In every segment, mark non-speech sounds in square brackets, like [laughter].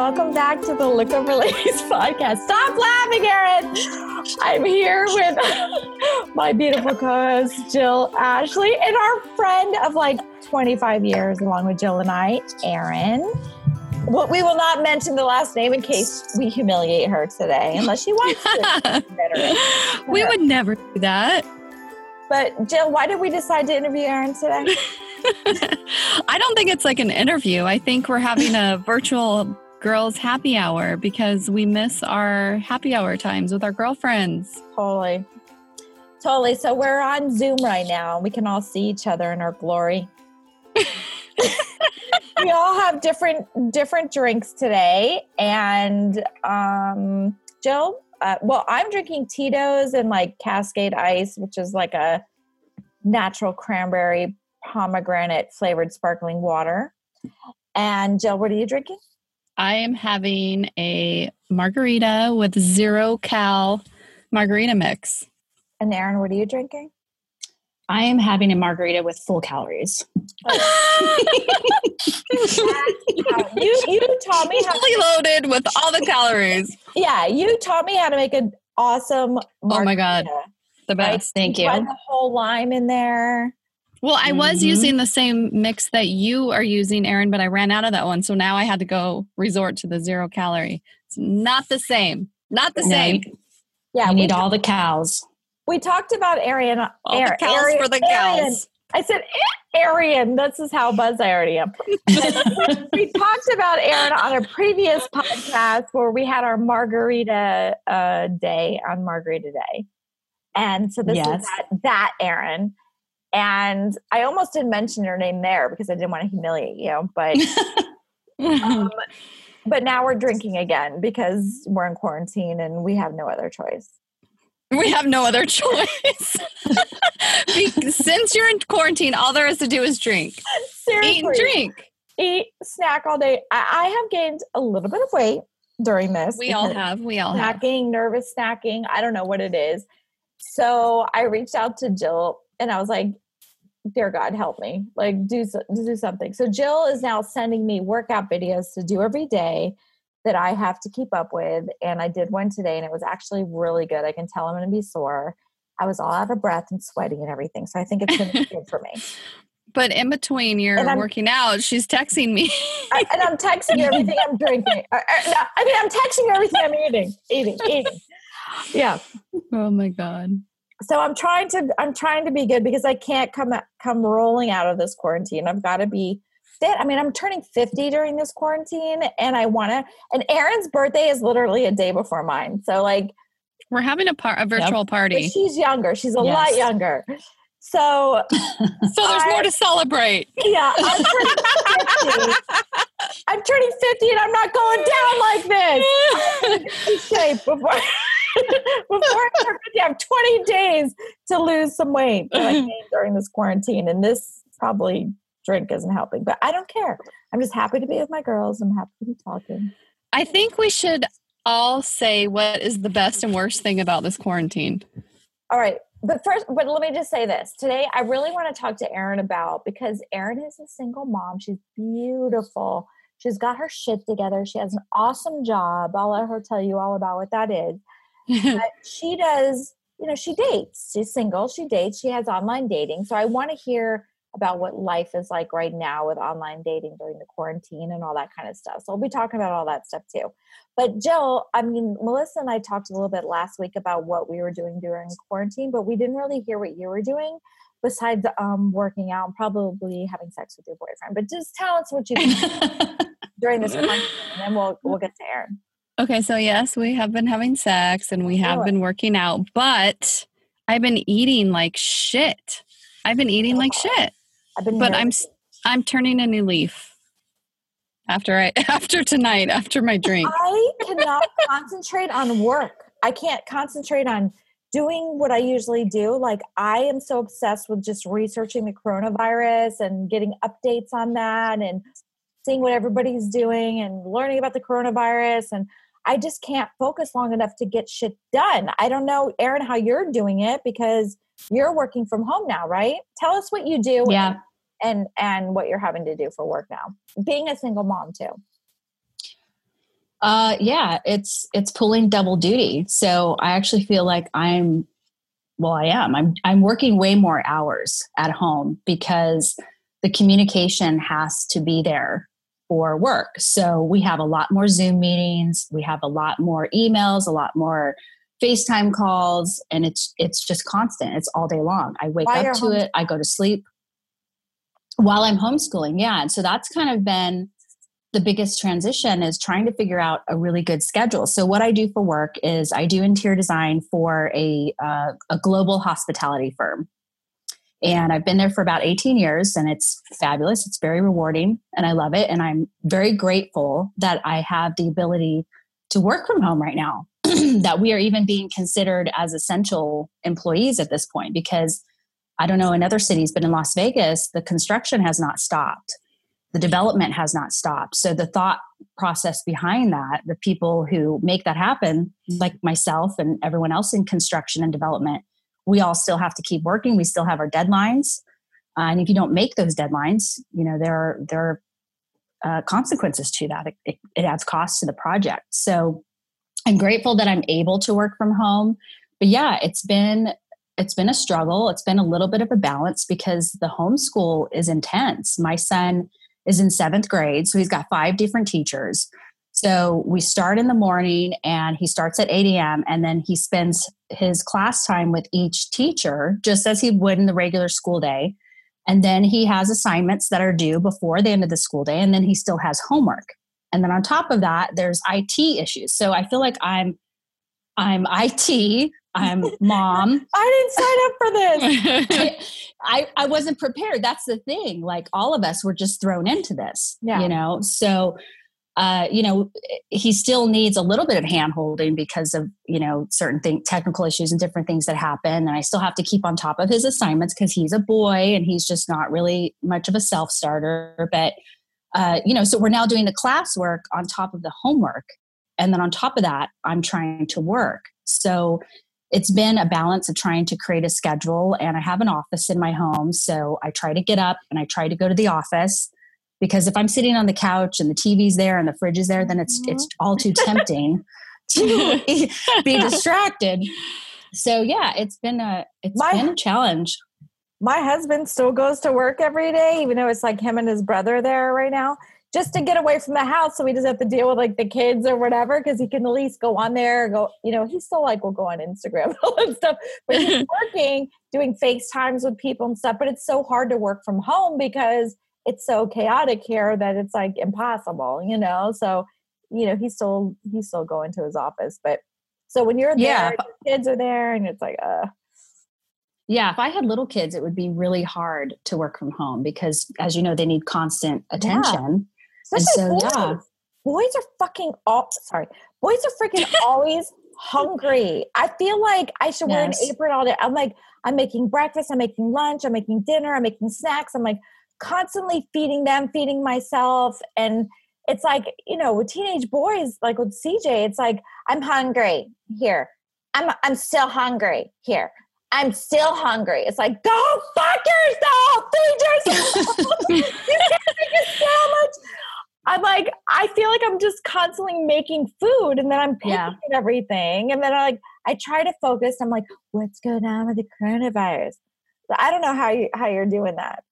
welcome back to the Over Ladies [laughs] podcast. Stop laughing, Erin. I'm here with [laughs] my beautiful co-host Jill Ashley and our friend of like 25 years, along with Jill and I, Erin. We will not mention the last name in case we humiliate her today, unless she wants to. [laughs] we would never do that. But Jill, why did we decide to interview Erin today? I don't think it's like an interview. I think we're having a virtual girls happy hour because we miss our happy hour times with our girlfriends. Totally. Totally. So we're on Zoom right now. We can all see each other in our glory. [laughs] we all have different different drinks today and um Jill, uh, well, I'm drinking Tito's and like Cascade Ice, which is like a natural cranberry pomegranate flavored sparkling water. And Jill, what are you drinking? I am having a margarita with zero cal margarita mix. And Erin, what are you drinking? I am having a margarita with full calories. [laughs] you you taught me how fully loaded with all the calories. Yeah, you taught me how to make an awesome margarita. Oh my god. The best. Right? Thank you. the whole lime in there. Well, I was mm-hmm. using the same mix that you are using, Erin, but I ran out of that one. So now I had to go resort to the zero calorie. It's not the same. Not the no, same. yeah, you need all the cows. We talked about Arian. All Ar- the cows Arian, for the cows. I said Arian. This is how buzz I already am. [laughs] we talked about Erin on a previous podcast where we had our margarita uh, day on Margarita Day, and so this yes. is that, that Erin. And I almost didn't mention your name there because I didn't want to humiliate you, but [laughs] um, but now we're drinking again because we're in quarantine and we have no other choice. We have no other choice. [laughs] Since you're in quarantine, all there is to do is drink. Seriously. Eat and drink. Eat, snack all day. I, I have gained a little bit of weight during this. We all have. We all snacking, have. Snacking, nervous snacking. I don't know what it is. So I reached out to Jill and I was like, dear God, help me. Like do, do something. So Jill is now sending me workout videos to do every day that I have to keep up with. And I did one today and it was actually really good. I can tell I'm going to be sore. I was all out of breath and sweaty and everything. So I think it's going to be good for me. [laughs] But in between you're working out, she's texting me. I, and I'm texting everything I'm drinking. [laughs] I, I, I mean, I'm texting everything I'm eating, eating, eating. Yeah. Oh my God so i'm trying to i'm trying to be good because i can't come come rolling out of this quarantine. I've got to be fit. I mean i'm turning 50 during this quarantine and i want to and erin's birthday is literally a day before mine. So like we're having a, par- a virtual yep. party she's younger. She's a yes. lot younger. So [laughs] so there's I, more to celebrate. Yeah I'm turning, 50. [laughs] I'm turning 50 and i'm not going down like this. [laughs] Shape before [laughs] before I have 20 days to lose some weight [laughs] during this quarantine. And this probably drink isn't helping, but I don't care. I'm just happy to be with my girls. I'm happy to be talking. I think we should all say what is the best and worst thing about this quarantine. All right. But first, but let me just say this. Today, I really want to talk to Erin about because Erin is a single mom. She's beautiful. She's got her shit together. She has an awesome job. I'll let her tell you all about what that is she does, you know, she dates. She's single, she dates, she has online dating. So I want to hear about what life is like right now with online dating during the quarantine and all that kind of stuff. So we'll be talking about all that stuff too. But Jill, I mean, Melissa and I talked a little bit last week about what we were doing during quarantine, but we didn't really hear what you were doing besides um, working out and probably having sex with your boyfriend. But just tell us what you did [laughs] during this quarantine, and then we'll we'll get to Erin. Okay, so yes, we have been having sex and we have been working out, but I've been eating like shit. I've been eating like shit. I've been but I'm I'm turning a new leaf after I [laughs] after tonight after my drink. I cannot concentrate on work. I can't concentrate on doing what I usually do. Like I am so obsessed with just researching the coronavirus and getting updates on that and seeing what everybody's doing and learning about the coronavirus and I just can't focus long enough to get shit done. I don't know, Erin, how you're doing it because you're working from home now, right? Tell us what you do. Yeah. And and what you're having to do for work now. Being a single mom too. Uh, yeah, it's it's pulling double duty. So I actually feel like I'm, well, I am. I'm I'm working way more hours at home because the communication has to be there for work. So we have a lot more Zoom meetings, we have a lot more emails, a lot more FaceTime calls, and it's it's just constant. It's all day long. I wake up to it, I go to sleep while I'm homeschooling. Yeah, and so that's kind of been the biggest transition is trying to figure out a really good schedule. So what I do for work is I do interior design for a uh, a global hospitality firm. And I've been there for about 18 years and it's fabulous. It's very rewarding and I love it and I'm very grateful that I have the ability to work from home right now. [clears throat] that we are even being considered as essential employees at this point because I don't know in other cities but in Las Vegas the construction has not stopped the development has not stopped. So the thought process behind that, the people who make that happen, mm. like myself and everyone else in construction and development, we all still have to keep working. We still have our deadlines, uh, and if you don't make those deadlines, you know there are there are uh, consequences to that. It, it, it adds cost to the project. So I'm grateful that I'm able to work from home. But yeah, it's been it's been a struggle. It's been a little bit of a balance because the homeschool is intense. My son is in seventh grade. So he's got five different teachers. So we start in the morning and he starts at 8 a.m. and then he spends his class time with each teacher just as he would in the regular school day. And then he has assignments that are due before the end of the school day. And then he still has homework. And then on top of that, there's IT issues. So I feel like I'm I'm IT, I'm [laughs] mom. I didn't sign up for this. [laughs] I, I wasn't prepared. That's the thing. Like all of us were just thrown into this, yeah. you know? So, uh, you know, he still needs a little bit of hand holding because of, you know, certain technical issues and different things that happen. And I still have to keep on top of his assignments because he's a boy and he's just not really much of a self starter. But, uh, you know, so we're now doing the classwork on top of the homework. And then on top of that, I'm trying to work. So it's been a balance of trying to create a schedule and i have an office in my home so i try to get up and i try to go to the office because if i'm sitting on the couch and the tv's there and the fridge is there then it's mm-hmm. it's all too tempting [laughs] to be distracted. So yeah it's been a it's my, been a challenge. My husband still goes to work every day even though it's like him and his brother there right now just to get away from the house so he doesn't have to deal with like the kids or whatever because he can at least go on there go you know he still like will go on instagram and [laughs] all that stuff but he's [laughs] working doing facetimes with people and stuff but it's so hard to work from home because it's so chaotic here that it's like impossible you know so you know he's still he's still going to his office but so when you're there yeah. kids are there and it's like uh yeah, if I had little kids, it would be really hard to work from home because, as you know, they need constant attention. Especially so, boys. Yeah. Boys are fucking all sorry. Boys are freaking always hungry. I feel like I should yes. wear an apron all day. I'm like, I'm making breakfast, I'm making lunch, I'm making dinner, I'm making snacks. I'm like constantly feeding them, feeding myself. And it's like, you know, with teenage boys, like with CJ, it's like, I'm hungry here. I'm I'm still hungry here. I'm still hungry. It's like, go fuck yourself. Feed yourself. [laughs] you can't make a sandwich. I'm like, I feel like I'm just constantly making food and then I'm picking yeah. at everything. And then I like I try to focus. I'm like, what's going on with the coronavirus? I don't know how you how you're doing that.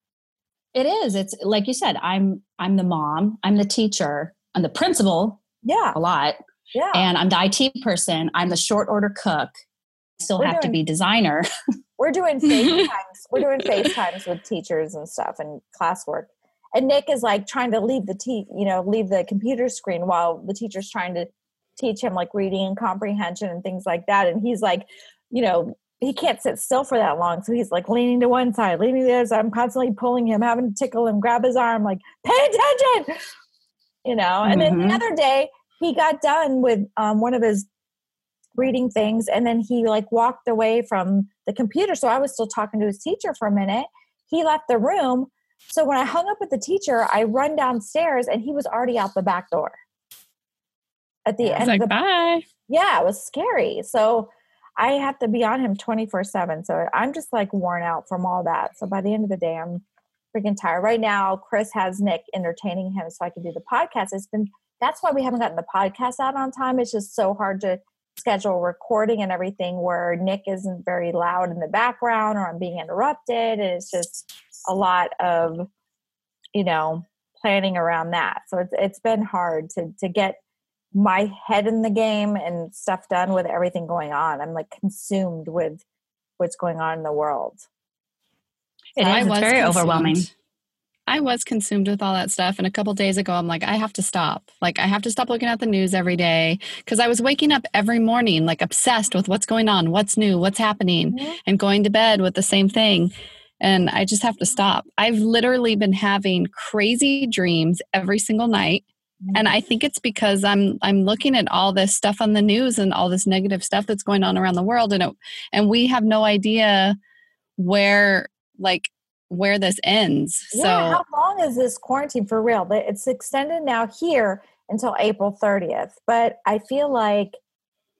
It is. It's like you said, I'm I'm the mom, I'm the teacher, I'm the principal. Yeah. A lot. Yeah. And I'm the IT person, I'm the short order cook. I still we're have doing, to be designer. [laughs] we're doing [laughs] FaceTimes. we're doing FaceTimes with teachers and stuff and classwork and Nick is like trying to leave the te- you know leave the computer screen while the teacher's trying to teach him like reading and comprehension and things like that and he's like you know he can't sit still for that long so he's like leaning to one side leaning to the other side i'm constantly pulling him having to tickle him grab his arm like pay attention you know and mm-hmm. then the mm-hmm. other day he got done with um, one of his reading things and then he like walked away from the computer so i was still talking to his teacher for a minute he left the room so when I hung up with the teacher, I run downstairs and he was already out the back door. At the end like, of the bye. Yeah, it was scary. So I have to be on him 24 7. So I'm just like worn out from all that. So by the end of the day, I'm freaking tired. Right now, Chris has Nick entertaining him so I can do the podcast. It's been that's why we haven't gotten the podcast out on time. It's just so hard to schedule recording and everything where Nick isn't very loud in the background or I'm being interrupted. And it's just a lot of, you know, planning around that. So it's it's been hard to to get my head in the game and stuff done with everything going on. I'm like consumed with what's going on in the world. It is. It's very consumed. overwhelming. I was consumed with all that stuff. And a couple days ago, I'm like, I have to stop. Like, I have to stop looking at the news every day because I was waking up every morning, like obsessed with what's going on, what's new, what's happening, mm-hmm. and going to bed with the same thing. And I just have to stop. I've literally been having crazy dreams every single night. And I think it's because I'm I'm looking at all this stuff on the news and all this negative stuff that's going on around the world, and it, and we have no idea where like where this ends. Yeah, so how long is this quarantine for real? It's extended now here until April 30th, but I feel like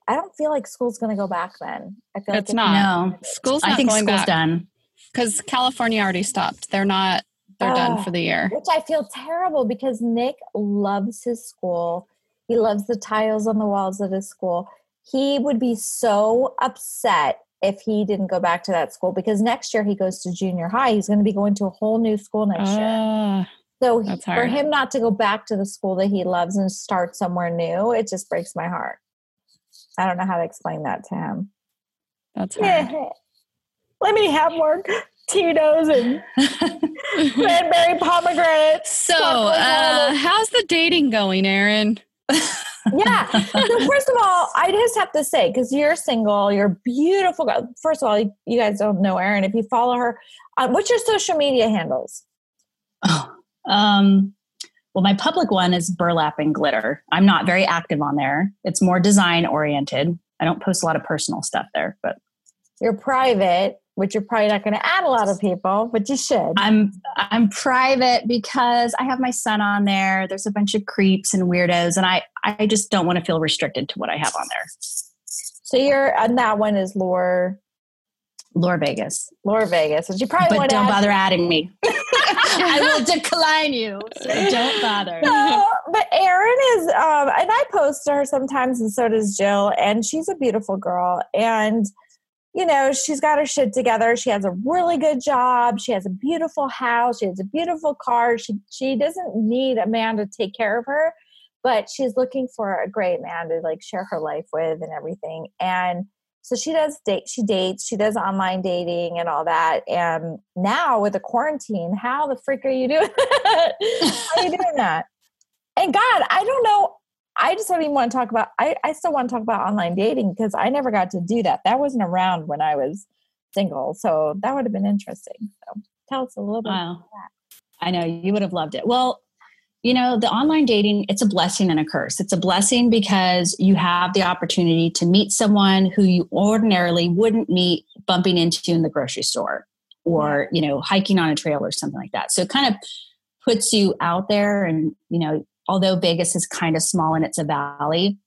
I don't feel like school's going to go back then. I feel it's like not. No, school's not I think going school's back done because California already stopped. They're not. They're uh, done for the year. Which I feel terrible because Nick loves his school. He loves the tiles on the walls of his school. He would be so upset if he didn't go back to that school because next year he goes to junior high. He's going to be going to a whole new school next uh, year. Ah, so he, for him not to go back to the school that he loves and start somewhere new, it just breaks my heart. I don't know how to explain that to him. That's hard. Let me have more Tito's and [laughs] cranberry pomegranates. So, uh, how's the dating going, Erin? yeah. So [laughs] first of all, I just have to say, because you're single, you're beautiful. First of all, you guys don't know Erin. If you follow her, uh, what's your social media handles? Oh, um, well, my public one is burlap and glitter. I'm not very active on there. It's more design oriented. I don't post a lot of personal stuff there, but you're private which you're probably not going to add a lot of people, but you should. I'm I'm private because I have my son on there. There's a bunch of creeps and weirdos, and I I just don't want to feel restricted to what I have on there. So you're and that one is Lore. Lore Vegas. Lore Vegas. And you probably but don't bother adding me. [laughs] I will decline you. So don't bother. No, but Erin is, um, and I post to her sometimes, and so does Jill, and she's a beautiful girl. And you know, she's got her shit together. She has a really good job. She has a beautiful house. She has a beautiful car. She she doesn't need a man to take care of her, but she's looking for a great man to like share her life with and everything. And so she does date she dates, she does online dating and all that. And now with the quarantine, how the freak are you doing? [laughs] how are you doing that? And God, I don't know I just don't even want to talk about I, I still want to talk about online dating because I never got to do that. That wasn't around when I was single. So that would have been interesting. So tell us a little bit wow. I know you would have loved it. Well, you know, the online dating, it's a blessing and a curse. It's a blessing because you have the opportunity to meet someone who you ordinarily wouldn't meet bumping into in the grocery store or, you know, hiking on a trail or something like that. So it kind of puts you out there and, you know, although Vegas is kind of small and it's a valley,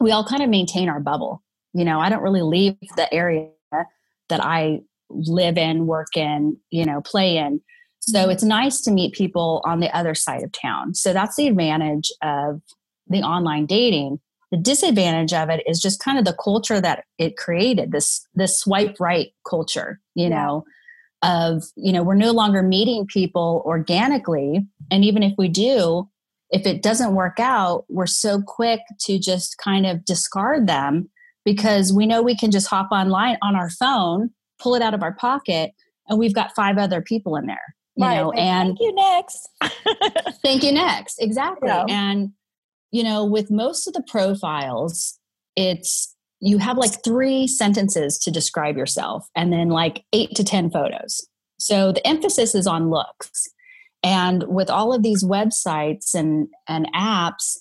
we all kind of maintain our bubble. You know, I don't really leave the area that I live in, work in, you know, play in. So mm-hmm. it's nice to meet people on the other side of town. So that's the advantage of the online dating. The disadvantage of it is just kind of the culture that it created, this this swipe right culture, you know, of, you know, we're no longer meeting people organically. And even if we do, if it doesn't work out, we're so quick to just kind of discard them because we know we can just hop online on our phone, pull it out of our pocket, and we've got five other people in there. You right. know, and thank you next. [laughs] thank you next. Exactly. Yeah. And you know, with most of the profiles, it's you have like three sentences to describe yourself and then like eight to 10 photos. So the emphasis is on looks. And with all of these websites and, and apps,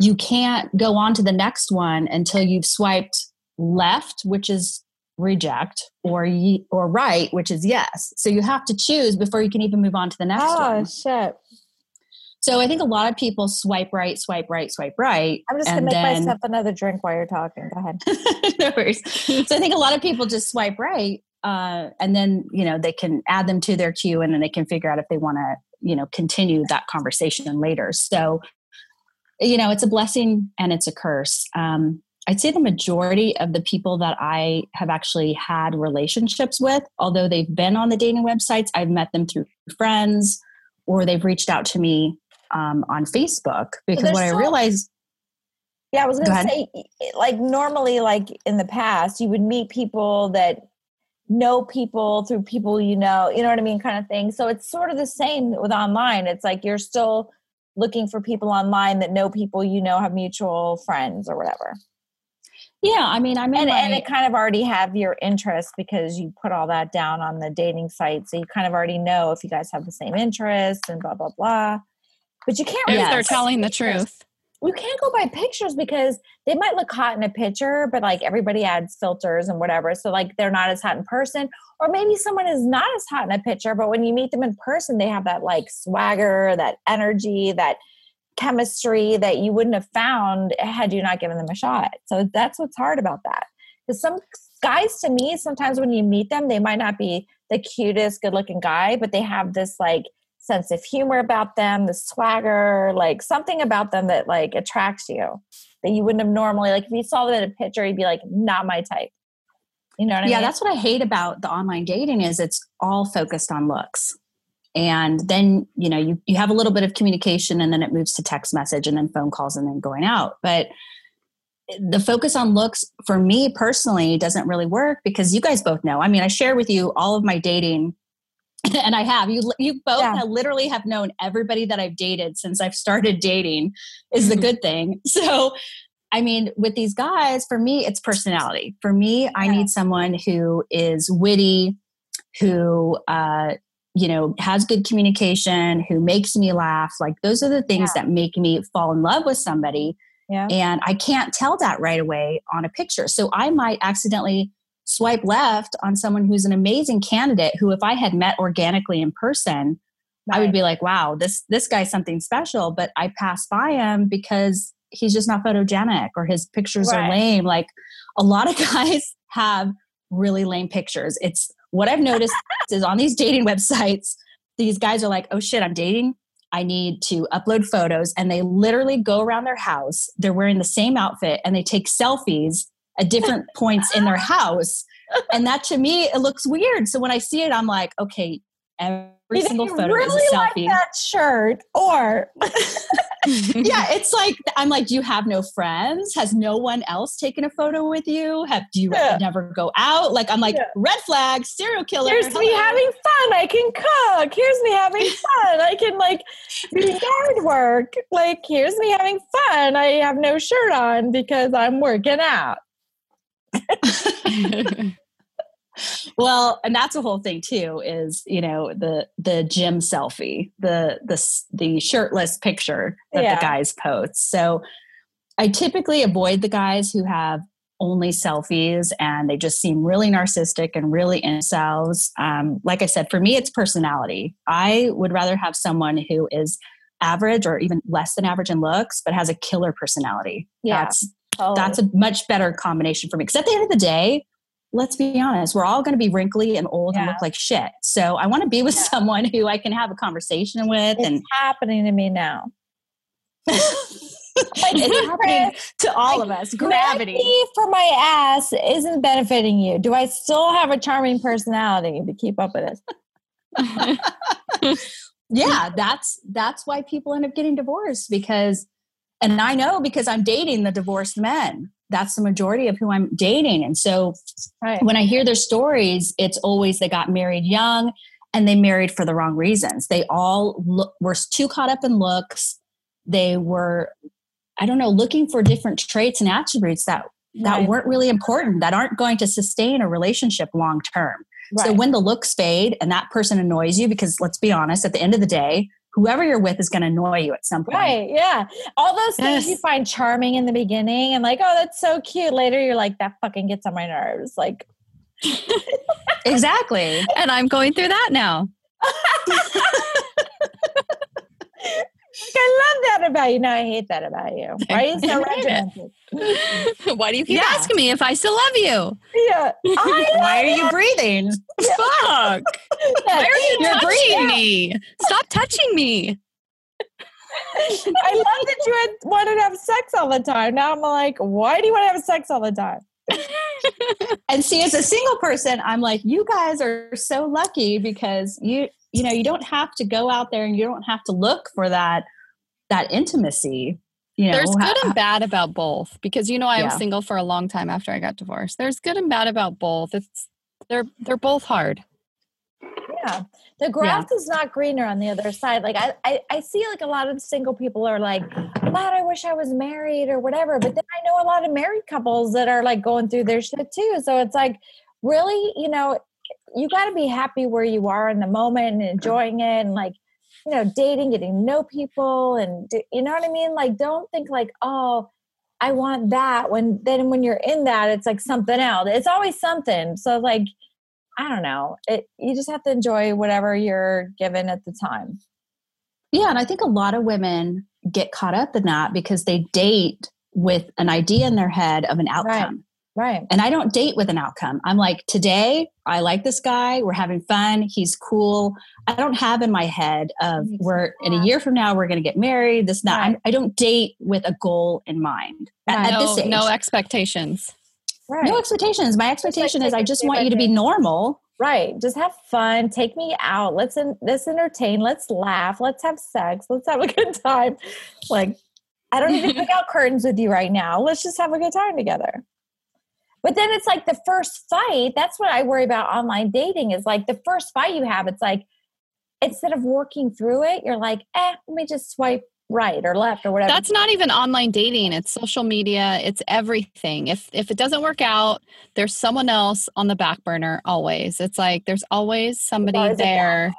you can't go on to the next one until you've swiped left, which is reject, or ye, or right, which is yes. So you have to choose before you can even move on to the next oh, one. Oh shit. So I think a lot of people swipe right, swipe right, swipe right. I'm just gonna make then, myself another drink while you're talking. Go ahead. [laughs] no worries. So I think a lot of people just swipe right, uh, and then you know they can add them to their queue, and then they can figure out if they want to you know continue that conversation later so you know, it's a blessing and it's a curse. Um, I'd say the majority of the people that I have actually had relationships with, although they've been on the dating websites, I've met them through friends or they've reached out to me um, on Facebook because what I realized. Yeah, I was going to say, like, normally, like in the past, you would meet people that know people through people you know, you know what I mean, kind of thing. So it's sort of the same with online. It's like you're still looking for people online that know people you know have mutual friends or whatever. Yeah, I mean, I mean, and, my, and it kind of already have your interest because you put all that down on the dating site, so you kind of already know if you guys have the same interests and blah blah blah. But you can't. Really if they're telling the truth, you can't go by pictures because they might look hot in a picture, but like everybody adds filters and whatever, so like they're not as hot in person. Or maybe someone is not as hot in a picture, but when you meet them in person, they have that like swagger, that energy, that chemistry that you wouldn't have found had you not given them a shot. So that's what's hard about that. Because some guys, to me, sometimes when you meet them, they might not be the cutest, good looking guy, but they have this like sense of humor about them, the swagger, like something about them that like attracts you that you wouldn't have normally like if you saw them in a picture, you'd be like, not my type. You know what I yeah, mean? that's what I hate about the online dating is it's all focused on looks and then you know you, you have a little bit of communication and then it moves to text message and then phone calls and then going out but the focus on looks for me personally doesn't really work because you guys both know i mean i share with you all of my dating [laughs] and i have you you both yeah. have literally have known everybody that i've dated since i've started dating is the good thing [laughs] so I mean, with these guys, for me, it's personality. For me, yeah. I need someone who is witty, who uh, you know has good communication who makes me laugh like those are the things yeah. that make me fall in love with somebody yeah. and i can't tell that right away on a picture so i might accidentally swipe left on someone who's an amazing candidate who if i had met organically in person right. i would be like wow this this guy's something special but i pass by him because he's just not photogenic or his pictures right. are lame like a lot of [laughs] guys have really lame pictures it's what I've noticed [laughs] is on these dating websites, these guys are like, oh shit, I'm dating. I need to upload photos. And they literally go around their house. They're wearing the same outfit and they take selfies at different [laughs] points in their house. And that to me, it looks weird. So when I see it, I'm like, okay, every single photo really is a selfie. Like that shirt, or [laughs] yeah, it's like I'm like, do you have no friends? Has no one else taken a photo with you? Have do you yeah. never go out? Like I'm like, yeah. red flag, serial killer. Here's Hello. me having fun. I can cook. Here's me having [laughs] fun. I can like do yard work. Like here's me having fun. I have no shirt on because I'm working out [laughs] well and that's a whole thing too is you know the the gym selfie the the the shirtless picture that yeah. the guys post so i typically avoid the guys who have only selfies and they just seem really narcissistic and really incels um, like i said for me it's personality i would rather have someone who is average or even less than average in looks but has a killer personality yeah. that's Totally. That's a much better combination for me. Because at the end of the day, let's be honest, we're all going to be wrinkly and old yeah. and look like shit. So I want to be with yeah. someone who I can have a conversation with. It's and happening to me now. [laughs] it's happening to all of us. Gravity for my ass isn't benefiting you. Do I still have a charming personality to keep up with it? [laughs] yeah, that's that's why people end up getting divorced because and I know because I'm dating the divorced men that's the majority of who I'm dating. And so right. when I hear their stories, it's always they got married young and they married for the wrong reasons. They all look, were too caught up in looks. They were, I don't know, looking for different traits and attributes that that right. weren't really important, that aren't going to sustain a relationship long term. Right. So when the looks fade and that person annoys you, because let's be honest, at the end of the day, whoever you're with is going to annoy you at some point. Right. Yeah. All those things yes. you find charming in the beginning and like, oh, that's so cute. Later, you're like, that fucking gets on my nerves. Like, exactly. [laughs] And I'm going through that now. [laughs] I love that about you. No, I hate that about you. Why are you so regimented? [laughs] Why do you keep yeah. asking me if I still love you? Yeah. [laughs] Why are you breathing? Fuck. [laughs] Why are you You're touching breathing. me? Stop touching me. I love that you had wanted to have sex all the time. Now I'm like, why do you want to have sex all the time? and see, as a single person, I'm like, you guys are so lucky because you, you know, you don't have to go out there and you don't have to look for that that intimacy. You know, there's good and bad about both because you know I yeah. was single for a long time after I got divorced. There's good and bad about both. It's they're they're both hard. Yeah. The grass yeah. is not greener on the other side. Like I, I, I see like a lot of single people are like, oh, God, I wish I was married or whatever. But then I know a lot of married couples that are like going through their shit too. So it's like really, you know, you got to be happy where you are in the moment and mm. enjoying it and like, you know, dating, getting to know people and you know what I mean? Like don't think like, oh, I want that when then when you're in that it's like something else. It's always something. So like I don't know. It you just have to enjoy whatever you're given at the time. Yeah, and I think a lot of women get caught up in that because they date with an idea in their head of an outcome. Right. Right. And I don't date with an outcome. I'm like, today I like this guy. We're having fun. He's cool. I don't have in my head of we're in a year from now we're going to get married. This not. Right. I don't date with a goal in mind right. at, no, this age. No expectations. Right. No expectations. My expectation like, is I just want you to be normal. Right. Just have fun. Take me out. Let's in, let's entertain. Let's laugh. Let's have sex. Let's have a good time. Like I don't need to pick out curtains with you right now. Let's just have a good time together. But then it's like the first fight. That's what I worry about online dating is like the first fight you have. It's like instead of working through it, you're like, eh, let me just swipe right or left or whatever. That's not even online dating. It's social media. It's everything. If if it doesn't work out, there's someone else on the back burner always. It's like there's always somebody there.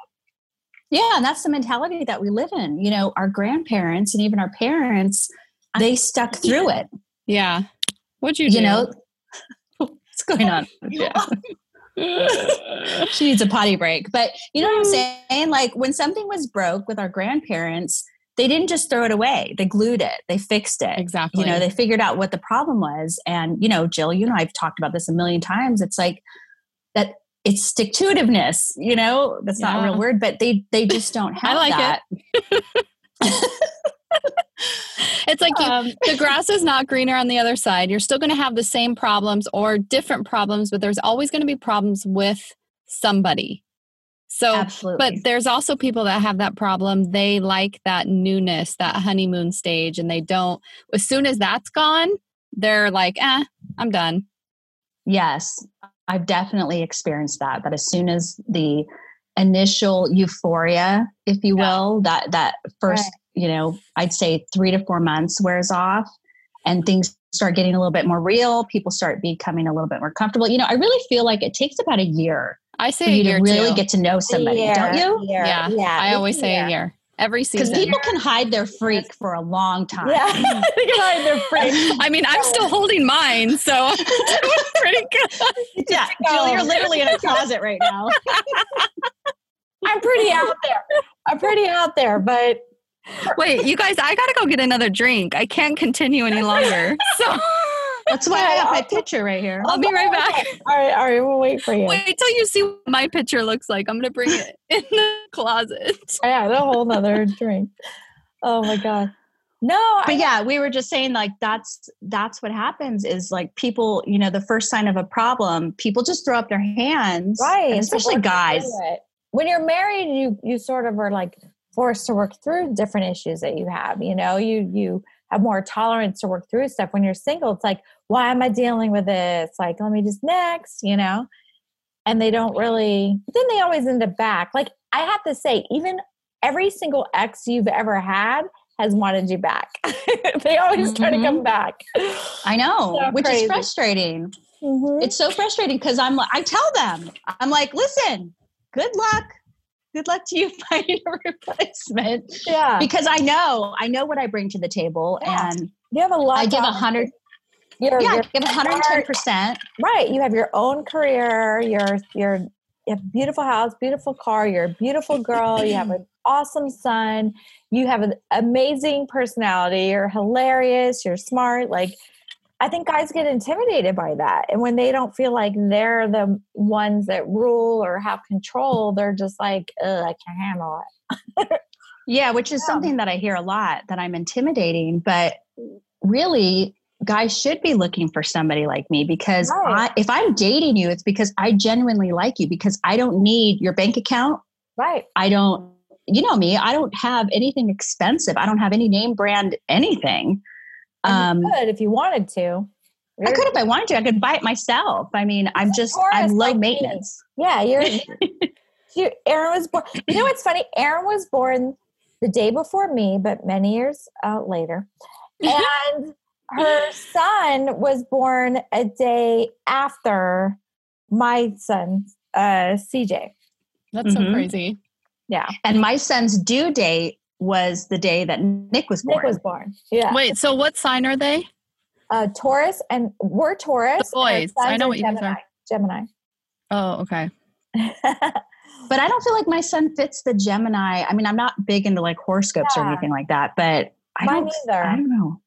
Yeah, and that's the mentality that we live in. You know, our grandparents and even our parents, they stuck through it. Yeah. What'd you do? You know, what's going on? [laughs] Yeah. [laughs] she needs a potty break. But you know what I'm mm. saying? Like when something was broke with our grandparents, they didn't just throw it away they glued it they fixed it exactly you know they figured out what the problem was and you know jill you know i've talked about this a million times it's like that it's stick to itiveness you know that's yeah. not a real word but they they just don't have I like that it. [laughs] it's like you, um, the grass is not greener on the other side you're still going to have the same problems or different problems but there's always going to be problems with somebody so, Absolutely. but there's also people that have that problem. They like that newness, that honeymoon stage, and they don't, as soon as that's gone, they're like, eh, I'm done. Yes, I've definitely experienced that. That as soon as the initial euphoria, if you will, yeah. that, that first. You know, I'd say three to four months wears off and things start getting a little bit more real, people start becoming a little bit more comfortable. You know, I really feel like it takes about a year I say for you to really too. get to know somebody, year, don't you? Year, yeah. yeah. I always say a year. Every season. Because people can hide their freak for a long time. Yeah, [laughs] they can hide their freak. [laughs] I mean, I'm still holding mine, so [laughs] pretty good. Yeah, Jill, you're literally in a closet right now. I'm pretty out there. I'm pretty out there, but wait, you guys, I gotta go get another drink. I can't continue any longer. [laughs] So that's why I have my picture right here. I'll be right back. All right, all right, we'll wait for you. Wait till you see what my picture looks like. I'm gonna bring it [laughs] in the closet. Yeah, a whole nother drink. Oh my god. No, but I, yeah, we were just saying like that's that's what happens is like people, you know, the first sign of a problem, people just throw up their hands, right? Especially guys. When you're married, you you sort of are like forced to work through different issues that you have. You know, you you have more tolerance to work through stuff. When you're single, it's like, why am I dealing with this? Like, let me just next, you know? And they don't really, then they always end up back. Like, I have to say, even every single ex you've ever had has wanted you back. [laughs] they always mm-hmm. try to come mm-hmm. back. I know, so which crazy. is frustrating. Mm-hmm. It's so frustrating because I'm like, I tell them, I'm like, listen, good luck good luck to you [laughs] finding a replacement. Yeah. Because I know, I know what I bring to the table yeah. and you have a lot. I give a hundred. yeah, I give 110%. Right. You have your own career. You're, you're, have beautiful house, beautiful car. You're a beautiful girl. you have an [clears throat] awesome son. You have an amazing personality. You're hilarious. You're smart. Like, I think guys get intimidated by that. And when they don't feel like they're the ones that rule or have control, they're just like, I can't handle it. Yeah, which is [laughs] yeah. something that I hear a lot that I'm intimidating, but really guys should be looking for somebody like me because right. I, if I'm dating you, it's because I genuinely like you because I don't need your bank account. Right. I don't, you know me, I don't have anything expensive. I don't have any name brand anything. Um, you could if you wanted to. I could if I wanted to. I could buy it myself. I mean, I'm just I'm low like maintenance. Me. Yeah, you're. [laughs] you, Erin was born. You know what's funny? Erin was born the day before me, but many years uh, later, and [laughs] her son was born a day after my son, uh, CJ. That's mm-hmm. so crazy. Yeah, and my son's due date was the day that Nick was born. Nick was born. Yeah. Wait, so what sign are they? Uh, Taurus, and we're Taurus. The boys. I know what Gemini. you guys are. Gemini. Oh, okay. [laughs] but I don't feel like my son fits the Gemini. I mean, I'm not big into like horoscopes yeah. or anything like that, but I Mine don't. Either. I don't know.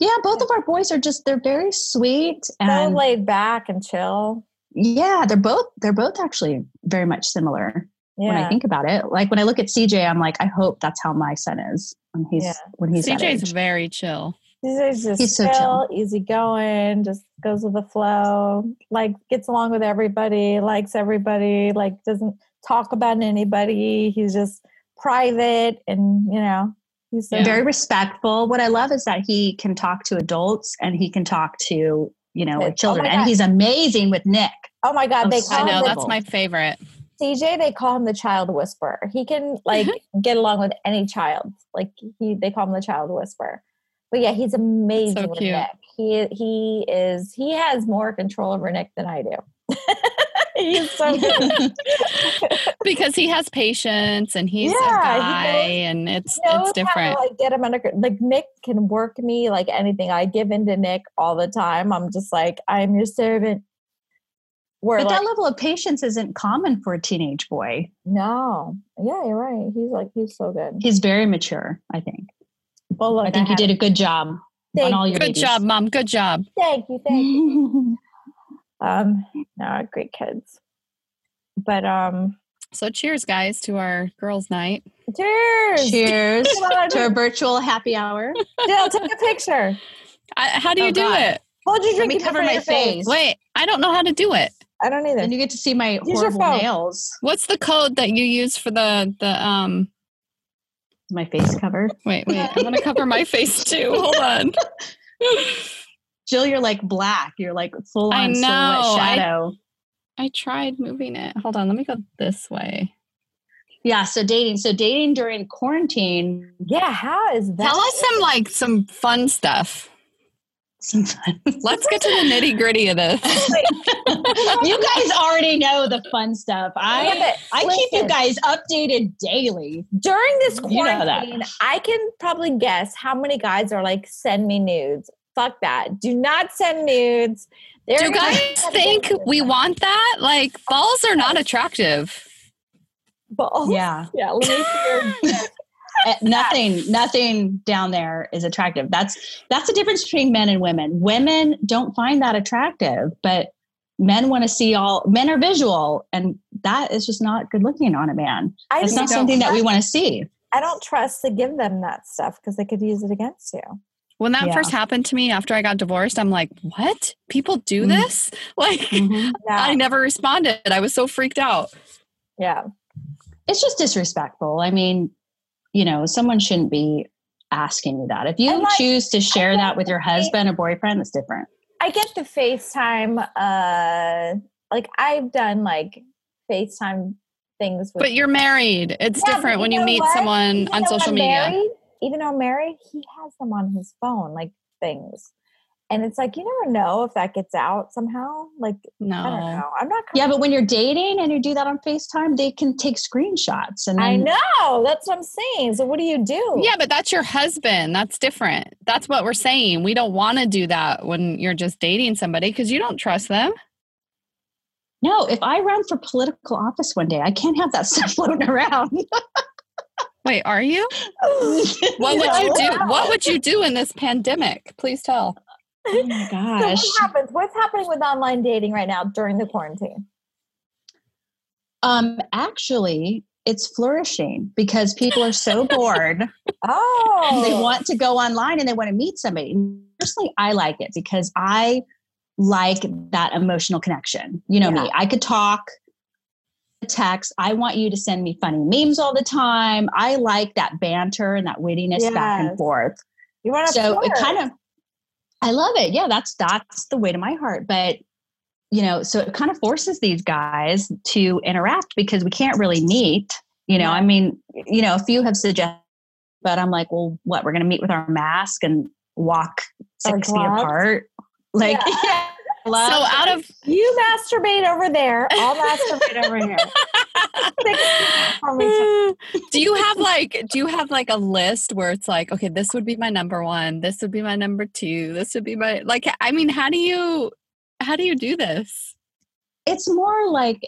Yeah, both of our boys are just they're very sweet and so laid back and chill. Yeah, they're both they're both actually very much similar yeah. when I think about it. Like when I look at CJ, I'm like, I hope that's how my son is when he's yeah. when he's CJ's very chill. CJ's just he's chill, so chill, easy going, just goes with the flow, like gets along with everybody, likes everybody, like doesn't talk about anybody. He's just private and you know he's so yeah. very respectful. What I love is that he can talk to adults and he can talk to you know oh children, oh and he's amazing with Nick. Oh my god, they call I know that's my favorite. CJ, they call him the child whisperer. He can like [laughs] get along with any child. Like he, they call him the child whisperer. But yeah, he's amazing so with Nick. He he is he has more control over Nick than I do. [laughs] he's so [laughs] good. because he has patience and he's yeah, a guy he knows, and it's it's different. To, like get him under like Nick can work me like anything. I give in to Nick all the time. I'm just like I'm your servant. Where but like, that level of patience isn't common for a teenage boy. No. Yeah, you're right. He's like he's so good. He's very mature, I think. Well, look, I think I you did a good job thank on all your Good babies. job, mom. Good job. Thank you. Thank you. [laughs] um, no, great kids. But um so cheers guys to our girls night. Cheers. Cheers to our virtual happy hour. Jill, take a picture. I, how do you oh, do God. it? Hold your drink. Let me cover my face. face. Wait, I don't know how to do it. I don't either. And you get to see my use horrible nails. What's the code that you use for the the um my face covered? Wait, wait. I'm gonna cover my face too. [laughs] Hold on. Jill, you're like black. You're like full on I know. shadow. I, I tried moving it. Hold on, let me go this way. Yeah, so dating. So dating during quarantine. Yeah, how is that? Tell us some like some fun stuff some fun. [laughs] Let's get to the nitty gritty of this. [laughs] you guys already know the fun stuff. I yeah, I listen, keep you guys updated daily. During this quarantine, you know I can probably guess how many guys are like, send me nudes. Fuck that. Do not send nudes. They're Do guys think we want that? Like balls are not attractive. Balls? Yeah. Yeah. Let me see your [laughs] nothing nothing down there is attractive that's that's the difference between men and women women don't find that attractive but men want to see all men are visual and that is just not good looking on a man I it's not something that we want to see i don't trust to give them that stuff because they could use it against you when that yeah. first happened to me after I got divorced, I'm like, what? People do mm-hmm. this? [laughs] Like, mm-hmm. yeah. I never responded. I was so freaked out. Yeah. It's just disrespectful. I mean, you know, someone shouldn't be asking you that. If you like, choose to share that with your husband or boyfriend, that's different. I get the FaceTime, uh, like I've done like FaceTime things. With but you're married. It's yeah, different when you meet what? someone even on social media. Married, even though I'm married, he has them on his phone, like things and it's like you never know if that gets out somehow like no i don't know i'm not yeah but when you're dating and you do that on facetime they can take screenshots and then- i know that's what i'm saying so what do you do yeah but that's your husband that's different that's what we're saying we don't want to do that when you're just dating somebody because you don't trust them no if i run for political office one day i can't have that [laughs] stuff floating around Wait, are you? [laughs] what would you do? What would you do in this pandemic? Please tell. Oh my gosh. [laughs] so what happens? What's happening with online dating right now during the quarantine? Um, actually, it's flourishing because people are so bored. [laughs] oh. They want to go online and they want to meet somebody. Personally, I like it because I like that emotional connection. You know yeah. me. I could talk text. I want you to send me funny memes all the time. I like that banter and that wittiness yes. back and forth. You want to So it kind of I love it. Yeah, that's that's the way to my heart. But you know, so it kind of forces these guys to interact because we can't really meet. You know. I mean, you know, a few have suggested, but I'm like, well, what? We're going to meet with our mask and walk six feet apart. Like, yeah. [laughs] yeah. So out of you masturbate over there, I'll masturbate over here. [laughs] do you have like do you have like a list where it's like okay this would be my number one this would be my number two this would be my like i mean how do you how do you do this? It's more like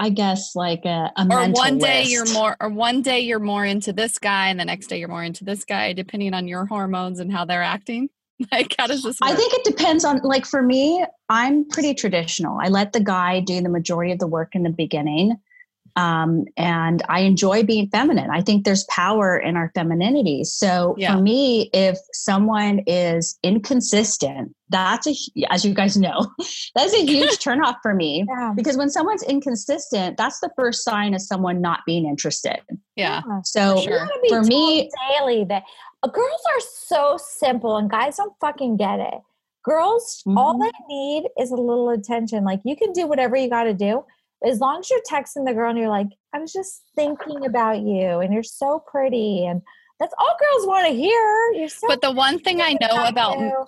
i guess like a, a or one day list. you're more or one day you're more into this guy and the next day you're more into this guy depending on your hormones and how they're acting [laughs] like how does this work? i think it depends on like for me i'm pretty traditional i let the guy do the majority of the work in the beginning um, and I enjoy being feminine. I think there's power in our femininity. So yeah. for me, if someone is inconsistent, that's a, as you guys know, [laughs] that's a huge [laughs] turnoff for me. Yeah. Because when someone's inconsistent, that's the first sign of someone not being interested. Yeah. So for, sure. for me, daily that uh, girls are so simple and guys don't fucking get it. Girls, mm-hmm. all they need is a little attention. Like you can do whatever you got to do as long as you're texting the girl and you're like, I was just thinking about you and you're so pretty and that's all girls want to hear. You're so But the one thing I know about you.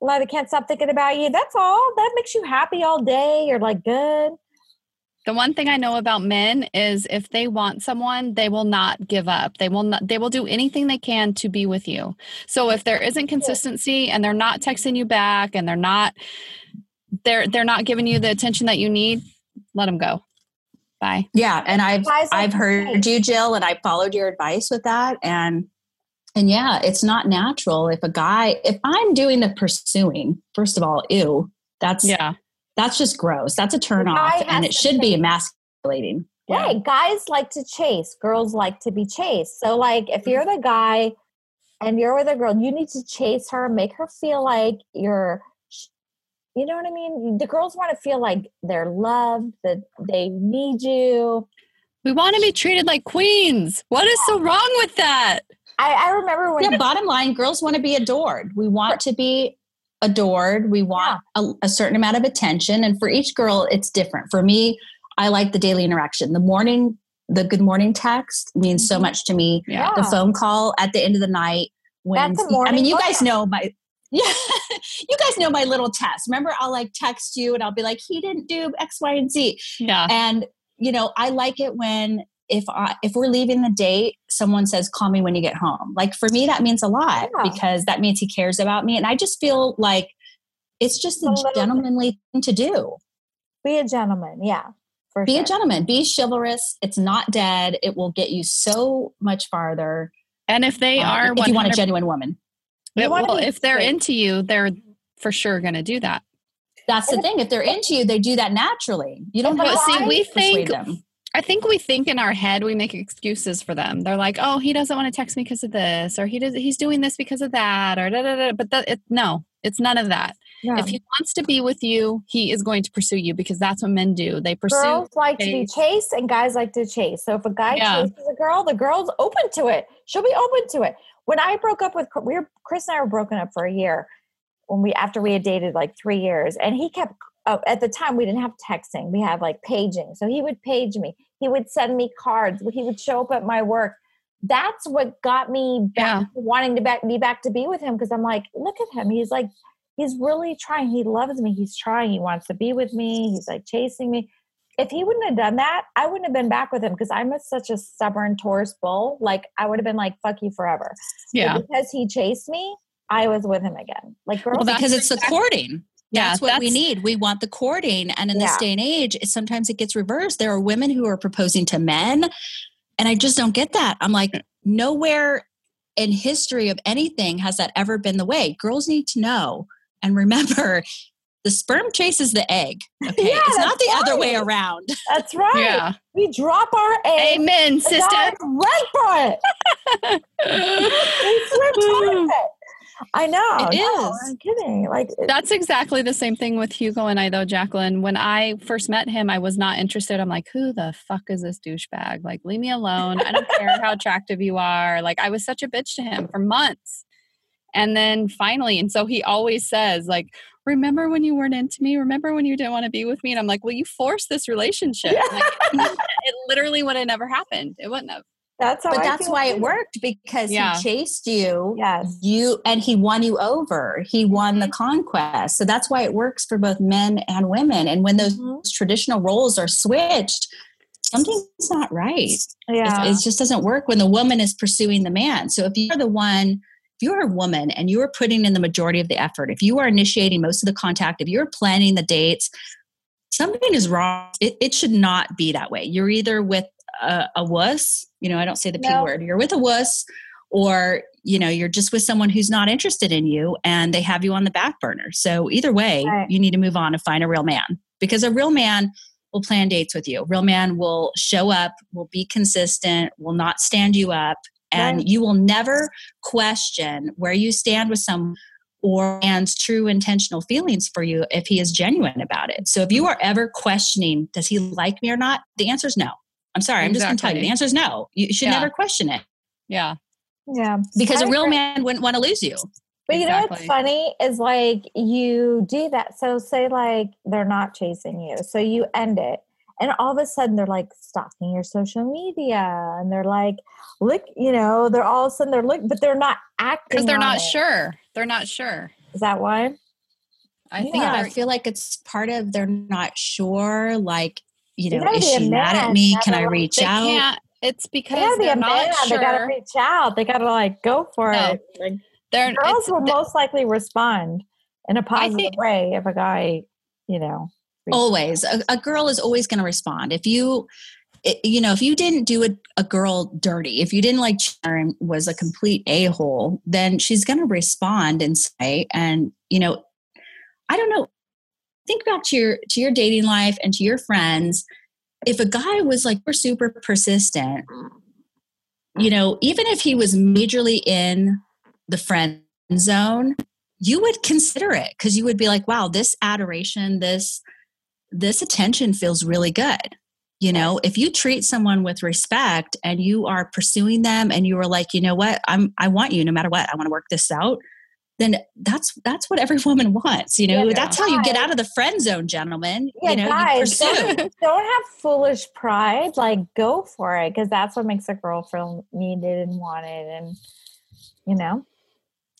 like I can't stop thinking about you. That's all. That makes you happy all day. You're like good. The one thing I know about men is if they want someone, they will not give up. They will not they will do anything they can to be with you. So if there isn't consistency and they're not texting you back and they're not they're they're not giving you the attention that you need, let them go. Bye. Yeah, and I've I've heard you, Jill, and I followed your advice with that, and and yeah, it's not natural if a guy if I'm doing the pursuing. First of all, ew, that's yeah, that's just gross. That's a turn off, and it should be emasculating. Yeah. guys like to chase, girls like to be chased. So, like, if you're the guy and you're with a girl, you need to chase her, make her feel like you're you know what I mean? The girls want to feel like they're loved, that they need you. We want to be treated like queens. What is so wrong with that? I, I remember when. Yeah, bottom line, girls want to be adored. We want to be adored. We want yeah. a, a certain amount of attention. And for each girl, it's different. For me, I like the daily interaction. The morning, the good morning text means so mm-hmm. much to me. Yeah. The phone call at the end of the night. When I mean, you guys know my yeah, [laughs] you guys know my little test. Remember, I'll like text you and I'll be like, he didn't do X, Y, and Z. Yeah. And you know, I like it when if I if we're leaving the date, someone says, "Call me when you get home." Like for me, that means a lot yeah. because that means he cares about me, and I just feel like it's just a, a gentlemanly thing to do. Be a gentleman, yeah. be sure. a gentleman. Be chivalrous. It's not dead. It will get you so much farther. And if they uh, are, if you want a genuine woman, it, well, if they're into you, they're for sure going to do that. That's the thing. If they're into you, they do that naturally. You don't have to see. We think. Them. I think we think in our head we make excuses for them. They're like, "Oh, he doesn't want to text me because of this, or he does. He's doing this because of that, or da da da." But that, it, no, it's none of that. Yeah. If he wants to be with you, he is going to pursue you because that's what men do. They pursue. Girls like to be chased, and guys like to chase. So if a guy yeah. chases a girl, the girl's open to it. She'll be open to it when I broke up with we were Chris and I were broken up for a year when we after we had dated like three years, and he kept uh, at the time we didn't have texting, we had like paging, so he would page me, he would send me cards, he would show up at my work. That's what got me back, yeah. wanting to back, be back to be with him because I'm like, look at him, he's like, he's really trying, he loves me, he's trying, he wants to be with me, he's like chasing me if he wouldn't have done that, I wouldn't have been back with him because I'm a, such a stubborn Taurus bull. Like I would have been like, "Fuck you forever." Yeah. But because he chased me, I was with him again. Like girls, well, because it's the courting. Yeah, that's what that's, we need. We want the courting, and in yeah. this day and age, sometimes it gets reversed. There are women who are proposing to men, and I just don't get that. I'm like, nowhere in history of anything has that ever been the way. Girls need to know and [laughs] remember the sperm chases the egg. Okay. Yeah, it's not the right. other way around. That's right. Yeah. We drop our egg. Amen, sister. Right for it. we swim [laughs] towards it. I know. It no, is. I'm kidding. Like that's exactly the same thing with Hugo and I, though, Jacqueline. When I first met him, I was not interested. I'm like, who the fuck is this douchebag? Like, leave me alone. I don't care how attractive you are. Like, I was such a bitch to him for months. And then finally, and so he always says, like, remember when you weren't into me? Remember when you didn't want to be with me? And I'm like, well, you forced this relationship. Yeah. Like, it literally would have never happened. It wouldn't have. That's but I that's why it worked because yeah. he chased you. Yes. You and he won you over. He won the conquest. So that's why it works for both men and women. And when those mm-hmm. traditional roles are switched, something's not right. Yeah. It, it, just doesn't work when the woman is pursuing the man. So if you're the one, if you're a woman and you are putting in the majority of the effort, if you are initiating most of the contact, if you're planning the dates, something is wrong. It, it should not be that way. You're either with a, a wuss, you know, I don't say the P word, you're with a wuss, or, you know, you're just with someone who's not interested in you and they have you on the back burner. So either way, right. you need to move on and find a real man because a real man will plan dates with you. A real man will show up, will be consistent, will not stand you up, and right. you will never question where you stand with someone or man's true intentional feelings for you if he is genuine about it. So if you are ever questioning, does he like me or not? The answer is no. I'm sorry. I'm exactly. just going to tell you. The answer is no. You should yeah. never question it. Yeah. Yeah. Because I a real agree. man wouldn't want to lose you. But you know what's funny is like you do that. So say like they're not chasing you. So you end it. And all of a sudden they're like stalking your social media and they're like, look, you know, they're all of a sudden they're looking, but they're not acting. Because they're not it. sure. They're not sure. Is that why? I think yeah, I feel like it's part of they're not sure. Like you know, is she mad at me? Can I reach they out? It's because they are not man. sure. They gotta reach out. They gotta like go for no. it. Like, they're, girls will most likely respond in a positive think, way if a guy, you know. Always, a, a, girl is always going to respond. If you, it, you know, if you didn't do a, a girl dirty, if you didn't like Sharon was a complete a hole, then she's going to respond and say, and you know, I don't know think back to your to your dating life and to your friends. If a guy was like we're super persistent you know even if he was majorly in the friend zone you would consider it because you would be like wow this adoration this this attention feels really good you know if you treat someone with respect and you are pursuing them and you are like you know what i'm i want you no matter what i want to work this out then that's that's what every [laughs] woman wants. You know, yeah, that's how you get out of the friend zone, gentlemen. Yeah, you know, guys, don't, [laughs] don't have foolish pride. Like, go for it because that's what makes a girl feel needed and wanted, and you know.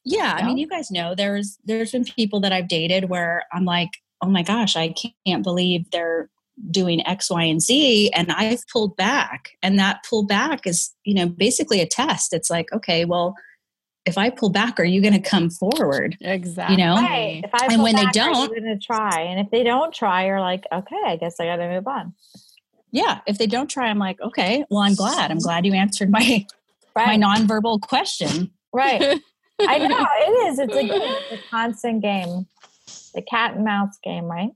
Yeah, I mean, you guys know there's there's been people that I've dated where I'm like, oh my gosh, I can't believe they're doing X, Y, and Z, and I've pulled back, and that pull back is you know basically a test. It's like, okay, well if I pull back, are you going to come forward? Exactly. You know, right. If I and when back, they don't, going to try. And if they don't try, you're like, okay, I guess I got to move on. Yeah. If they don't try, I'm like, okay, well, I'm glad. I'm glad you answered my right. my nonverbal question. Right. [laughs] I know it is. It's a, it's a constant game, the cat and mouse game, right?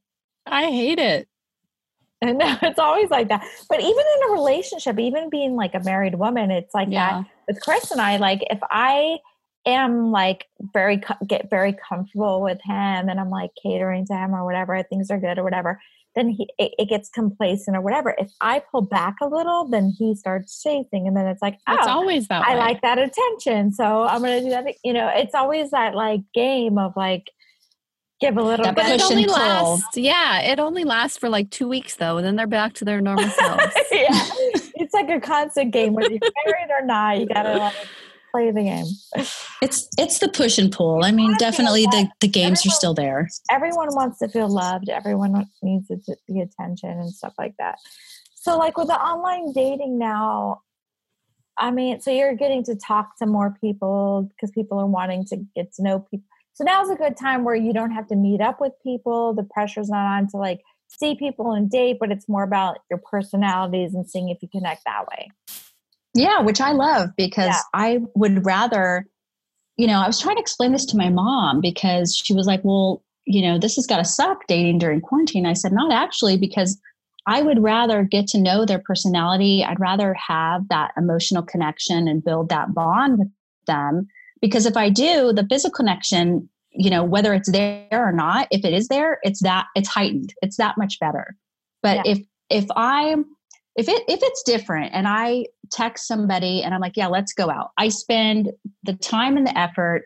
I hate it. And [laughs] it's always like that. But even in a relationship, even being like a married woman, it's like yeah. that. With Chris and I, like if I am like very get very comfortable with him and I'm like catering to him or whatever, things are good or whatever, then he it, it, gets complacent or whatever. If I pull back a little, then he starts chasing, and then it's like, oh, it's always that. I way. like that attention, so I'm gonna do that. You know, it's always that like game of like give a little that bit. But it only lasts, yeah, it only lasts for like two weeks though, and then they're back to their normal [laughs] selves. yeah, [laughs] it's like a constant game, whether you're [laughs] married or not. You gotta like play the game. It's it's the push and pull. I mean, definitely the the games everyone, are still there. Everyone wants to feel loved. Everyone needs the attention and stuff like that. So, like with the online dating now, I mean, so you're getting to talk to more people because people are wanting to get to know people. So now's a good time where you don't have to meet up with people. The pressure's not on to like see people and date, but it's more about your personalities and seeing if you connect that way. Yeah, which I love because yeah. I would rather, you know, I was trying to explain this to my mom because she was like, well, you know, this has got to suck dating during quarantine. I said, not actually, because I would rather get to know their personality. I'd rather have that emotional connection and build that bond with them. Because if I do, the physical connection, you know, whether it's there or not, if it is there, it's that it's heightened. It's that much better. But yeah. if if I'm if it if it's different and I text somebody and I'm like, yeah, let's go out. I spend the time and the effort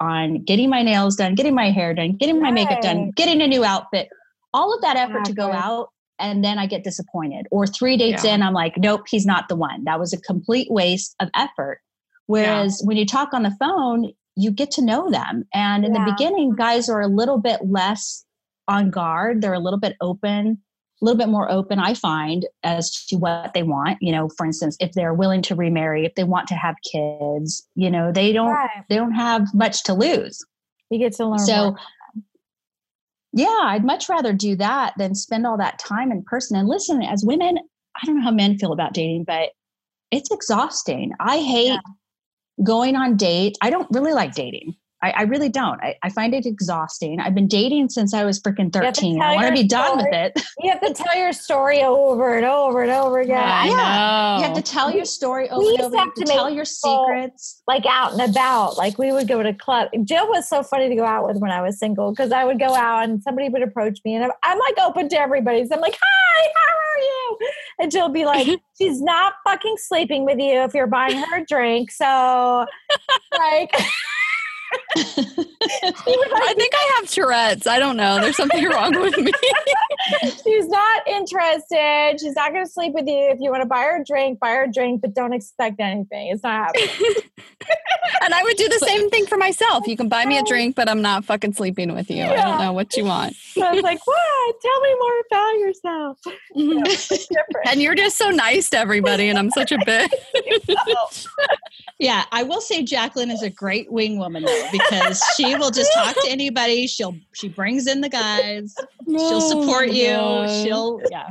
on getting my nails done, getting my hair done, getting my makeup done, getting a new outfit, all of that effort exactly. to go out and then I get disappointed. Or three dates yeah. in, I'm like, nope, he's not the one. That was a complete waste of effort. Whereas yeah. when you talk on the phone, you get to know them. And in yeah. the beginning, guys are a little bit less on guard. They're a little bit open, a little bit more open, I find, as to what they want. You know, for instance, if they're willing to remarry, if they want to have kids, you know, they don't right. they don't have much to lose. You get to learn. So more yeah, I'd much rather do that than spend all that time in person. And listen, as women, I don't know how men feel about dating, but it's exhausting. I hate yeah. Going on date. I don't really like dating. I, I really don't. I, I, find it exhausting. I've been dating since I was freaking 13. I want to be done with it. [laughs] You have to tell your story over and over and over again. Yeah, yeah. you have to tell your story over and over. You have to, tell your secrets. Like out and about. Like we would go to club. Jill was so funny to go out with when I was single because I would go out and somebody would approach me and I'm, I'm like open to everybody. So I'm like, hi, how are you? [laughs] And she'll be like, [laughs] she's not fucking sleeping with you if you're buying her a drink. So like [laughs] [laughs] I think I have Tourette's. I don't know. There's something wrong with me. [laughs] She's not interested. She's not going to sleep with you. If you want to buy her a drink, buy her a drink, but don't expect anything. It's not happening. [laughs] and I would do the same thing for myself. You can buy me a drink, but I'm not fucking sleeping with you. Yeah. I don't know what you want. So I was like, what? Tell me more about yourself. And you're just so nice to everybody, and I'm such a bitch. yeah, I will say Jacqueline is a great wing woman though, because she will just talk to anybody. She'll she brings in the guys. She'll support you. She'll yeah.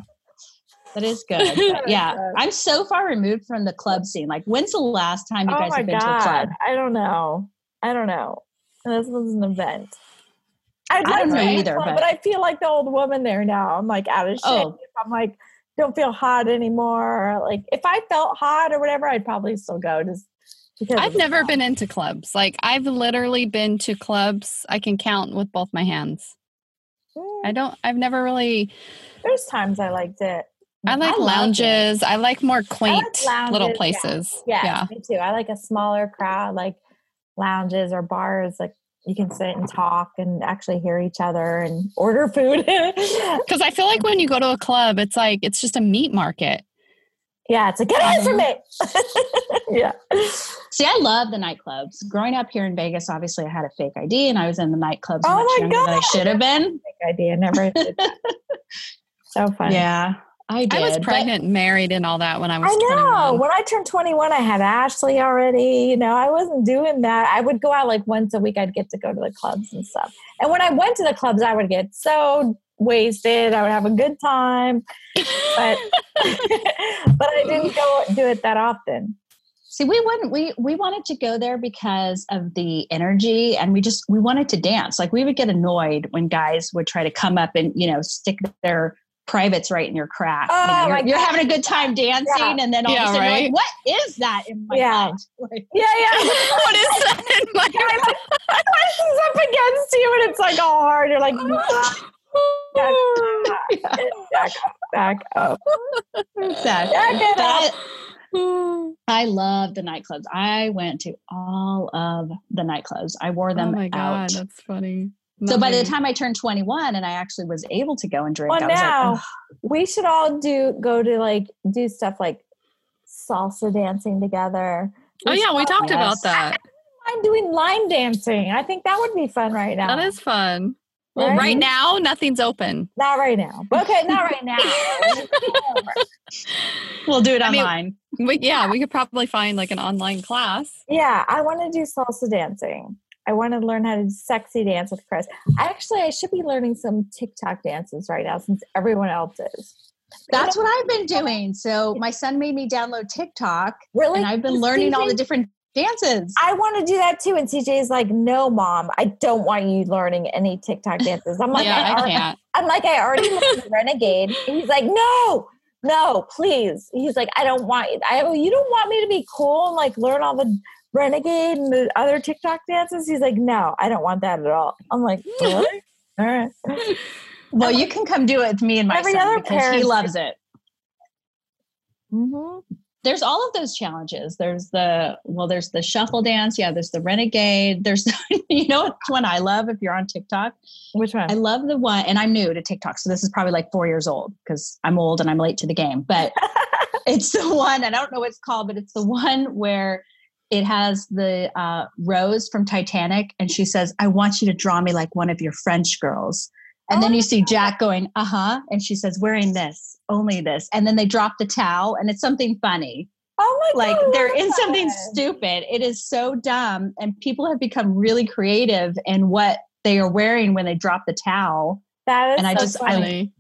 That is good. [laughs] yeah. I'm so far removed from the club scene. Like when's the last time you oh guys have been God. to a club? I don't know. I don't know. This was an event. I'd I don't know either, club, but... but I feel like the old woman there now. I'm like out of shape. Oh. I'm like don't feel hot anymore. Like if I felt hot or whatever, I'd probably still go. Just I've never been into clubs. Like I've literally been to clubs I can count with both my hands. Mm. I don't I've never really There's times I liked it. I like I lounges. I like more quaint like lounges, little places. Yeah. yeah. me too. I like a smaller crowd, like lounges or bars. Like you can sit and talk and actually hear each other and [laughs] order food. [laughs] Because I feel like when you go to a club, it's like it's just a meat market. Yeah, it's like get away from me. [laughs] yeah. See, I love the nightclubs. Growing up here in Vegas, obviously I had a fake ID and I was in the nightclubs oh much younger God. than I should have been. Fake ID, I never did that. [laughs] so funny. Yeah. I did. I was pregnant, married, and all that when I was. I know. 21. When I turned 21, I had Ashley already. You know, I wasn't doing that. I would go out like once a week. I'd get to go to the clubs and stuff. And when I went to the clubs, I would get so wasted. I would have a good time, but [laughs] [laughs] but I didn't go do it that often. See, we wouldn't. We we wanted to go there because of the energy, and we just we wanted to dance. Like we would get annoyed when guys would try to come up and you know stick their privates right in your crack. Oh, you know, you're, you're, having a good time dancing, yeah. and then all yeah, of a sudden right? you're like, "What is that in my yeah. [laughs] Like, yeah, yeah. [laughs] what is that in my head? Presses up against you, and it's like all hard. You're like, [laughs] back, back up, back up. I love the nightclubs. I went to all of the nightclubs. I wore oh them out. oh my God, that's funny. So by the time I turned 21 and I actually was able to go and drink, well, now like, we should all do go to like do stuff like salsa dancing together. We oh yeah, we talked yes. about that. I'm doing line dancing. I think that would be fun right now. That is fun. Well, right? right now, nothing's open. Not right now. Okay, not right now. [laughs] [laughs] we'll do it online. I mean, we, yeah, we could probably find like an online class. Yeah, I want to do salsa dancing. I want to learn how to sexy dance with Chris. Actually, I should be learning some TikTok dances right now since everyone else is. That's what I've been [laughs] doing. So my son made me download TikTok. Really? And I've been learning all the different dances. I want to do that too. And CJ is like, no, mom, I don't want you learning any TikTok dances. I'm like, yeah, I, I already, can't. I'm like, I already learned Renegade. And he's like, no, no, please. He's like, I don't want I you don't want me to be cool and like learn all the renegade and the other TikTok dances. He's like, no, I don't want that at all. I'm like, [laughs] really? all right. Well, you can come do it with me and my Every son other because he loves it. Mm-hmm. There's all of those challenges. There's the well, there's the shuffle dance. Yeah, there's the renegade. There's [laughs] you know which one I love if you're on TikTok. Which one? I love the one, and I'm new to TikTok, so this is probably like four years old because I'm old and I'm late to the game. But [laughs] it's the one I don't know what it's called, but it's the one where it has the uh, Rose from Titanic, and she says, "I want you to draw me like one of your French girls." And oh then you see Jack going, uh huh. And she says, wearing this, only this. And then they drop the towel and it's something funny. Oh my like God, they're in something stupid. It is so dumb. And people have become really creative in what they are wearing when they drop the towel. That is and I so just funny.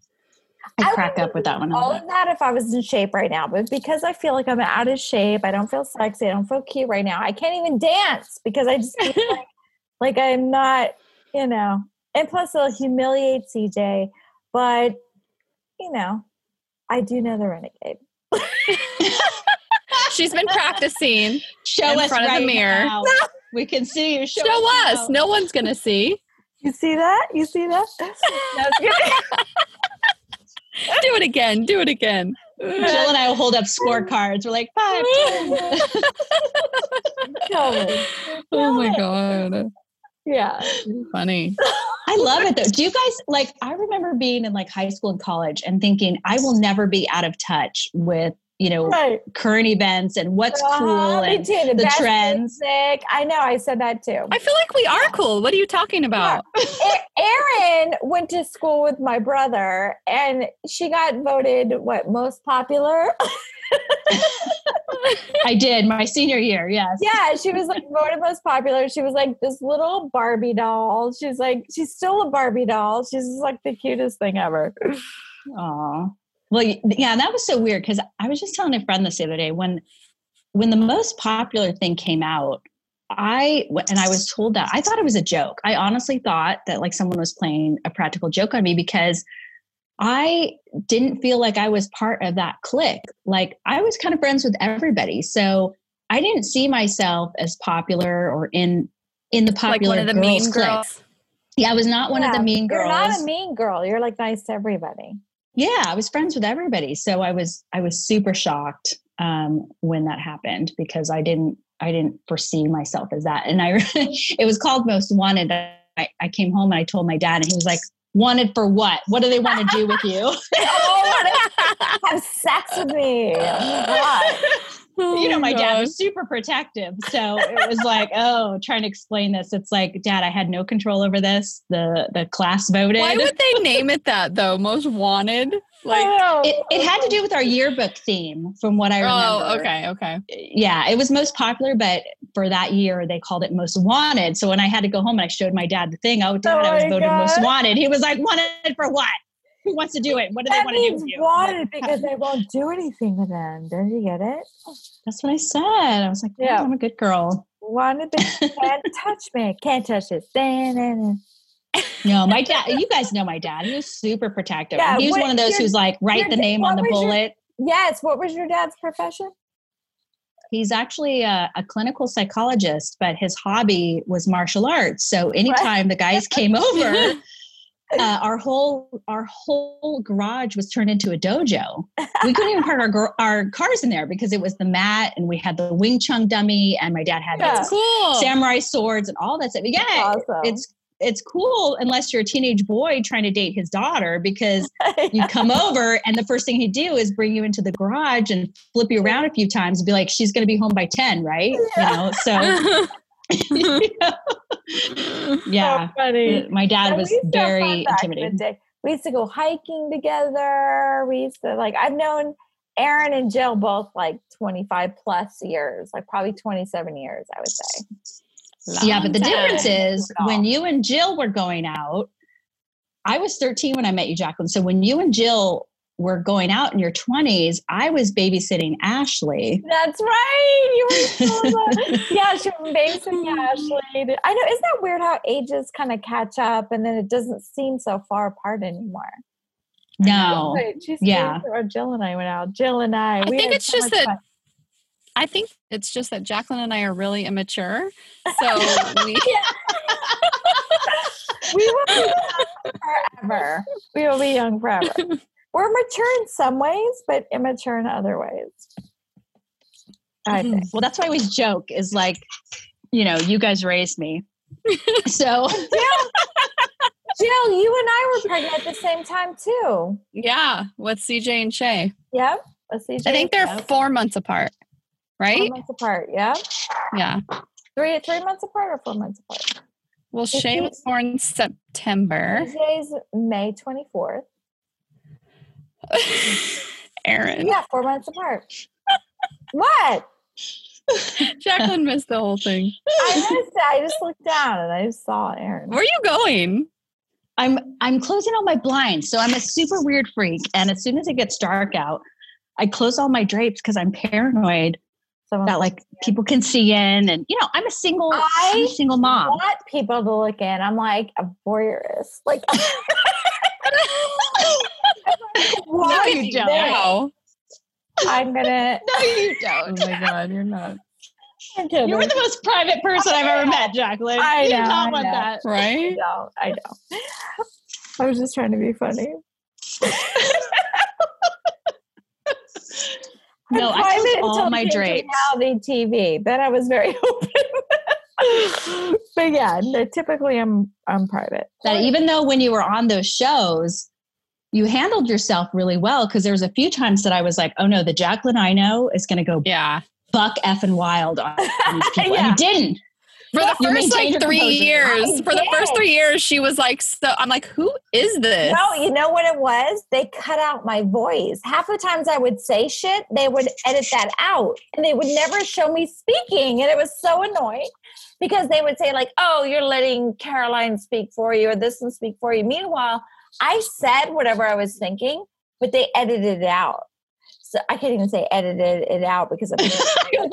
I, I crack up with that one. All of that if I was in shape right now, but because I feel like I'm out of shape, I don't feel sexy, I don't feel cute right now. I can't even dance because I just [laughs] like, like I'm not, you know, and plus it'll humiliate CJ. But you know, I do know the renegade. [laughs] She's been practicing. Show in us front right of the mirror. Now. [laughs] We can see you. Show, Show us. us. No one's gonna see. You see that? You see that? [laughs] do it again. Do it again. Jill and I will hold up scorecards. We're like five. oh my god. Yeah. Funny. [laughs] I love it though. Do you guys like I remember being in like high school and college and thinking I will never be out of touch with you know right. current events and what's uh, cool and the, the trends. Music. I know I said that too. I feel like we are cool. What are you talking about? Yeah. Erin went to school with my brother and she got voted what most popular. [laughs] I did my senior year. Yes. Yeah, she was like voted most popular. She was like this little Barbie doll. She's like she's still a Barbie doll. She's like the cutest thing ever. Oh, well, yeah, that was so weird because I was just telling a friend this the other day when when the most popular thing came out. I and I was told that I thought it was a joke. I honestly thought that like someone was playing a practical joke on me because I didn't feel like I was part of that clique. Like I was kind of friends with everybody. So I didn't see myself as popular or in in the popular like one of the mean clique. girls. Yeah, I was not one yeah, of the mean girls. You're not a mean girl. You're like nice to everybody. Yeah, I was friends with everybody. So I was I was super shocked um, when that happened because I didn't I didn't foresee myself as that. And I [laughs] it was called Most Wanted. I, I came home and I told my dad and he was like, wanted for what? What do they want to do with you? [laughs] oh, [laughs] have sex with me. Oh you know, oh, my dad was super protective. So it was like, [laughs] oh, trying to explain this. It's like, Dad, I had no control over this. The the class voted. Why would they [laughs] name it that though? Most wanted? Like oh. it, it had to do with our yearbook theme from what I oh, remember. Oh, okay, okay. Yeah, it was most popular, but for that year they called it most wanted. So when I had to go home and I showed my dad the thing, oh dad, oh I was oh, voted God. most wanted. He was like, wanted for what? Who wants to do it? What do that they want to do with you? Wanted [laughs] because they won't do anything with them. Did you get it? That's what I said. I was like, yeah, I'm a good girl. Wanted, but [laughs] can't touch me. Can't touch it no, my dad, you guys know my dad. He was super protective. Yeah, he was what, one of those your, who's like, write the name on the bullet. Your, yes. What was your dad's profession? He's actually a, a, clinical psychologist, but his hobby was martial arts. So anytime the guys came [laughs] over, uh, our whole our whole garage was turned into a dojo. We couldn't even park our our cars in there because it was the mat, and we had the Wing Chun dummy, and my dad had yeah. cool. samurai swords and all that stuff. Yeah, awesome. it's it's cool unless you're a teenage boy trying to date his daughter because [laughs] you come over and the first thing he'd do is bring you into the garage and flip you around a few times and be like, she's going to be home by 10, right? Yeah. You know, so. [laughs] [laughs] yeah. So funny. My dad was very intimidating. We used to go hiking together. We used to like I've known Erin and Jill both like 25 plus years, like probably 27 years, I would say. Long yeah, but the difference is when you and Jill were going out, I was 13 when I met you, Jacqueline. So when you and Jill were going out in your 20s, I was babysitting Ashley. That's right. You were [laughs] yeah, she was babysitting Ashley. I know. Isn't that weird how ages kind of catch up and then it doesn't seem so far apart anymore? No. She's yeah. Or Jill and I went out. Jill and I. I think it's so just that. Fun. I think it's just that Jacqueline and I are really immature. So [laughs] we. [laughs] we will be young forever. We will be young forever. We're mature in some ways, but immature in other ways. I mm-hmm. think. Well, that's why I always joke is like, you know, you guys raised me. [laughs] so [laughs] Jill, Jill, you and I were pregnant at the same time too. Yeah, with CJ and Shay. Yep. With CJ I think they're four months apart, right? Four months apart, yeah. Yeah. Three three months apart or four months apart? Well, Shay was born September. CJ's May 24th. [laughs] Erin. Yeah, four months apart. what? Jacqueline missed the whole thing. I missed it. I just looked down and I saw Erin. Where are you going? I'm I'm closing all my blinds. So I'm a super weird freak. And as soon as it gets dark out, I close all my drapes because I'm paranoid Someone that like people can see in and you know, I'm a single I I'm a single mom. want people to look in. I'm like a voyeurist. Like [laughs] [laughs] Why no, you don't. I'm gonna [laughs] No, you don't. oh my god, you're not. You were the most private person I've ever met, Jacqueline. I know, you not want that. Right? I know. I know. I was just trying to be funny. No, I closed all my drapes. Reality TV. Then I was very [laughs] open. but yeah, no, typically I'm I'm private. That even though when you were on those shows, you handled yourself really well because there was a few times that I was like, oh no, the Jacqueline I know is going to go yeah buck effing wild on these [laughs] people. yeah. And you didn't. For the you first like three years, for the first three years, she was like, so I'm like, who is this? No, you know what it was? They cut out my voice. Half the times I would say shit, they would edit that out and they would never show me speaking. And it was so annoying because they would say, like, oh, you're letting Caroline speak for you or this one speak for you. Meanwhile, I said whatever I was thinking, but they edited it out. So I can't even say edited it out because of [laughs] it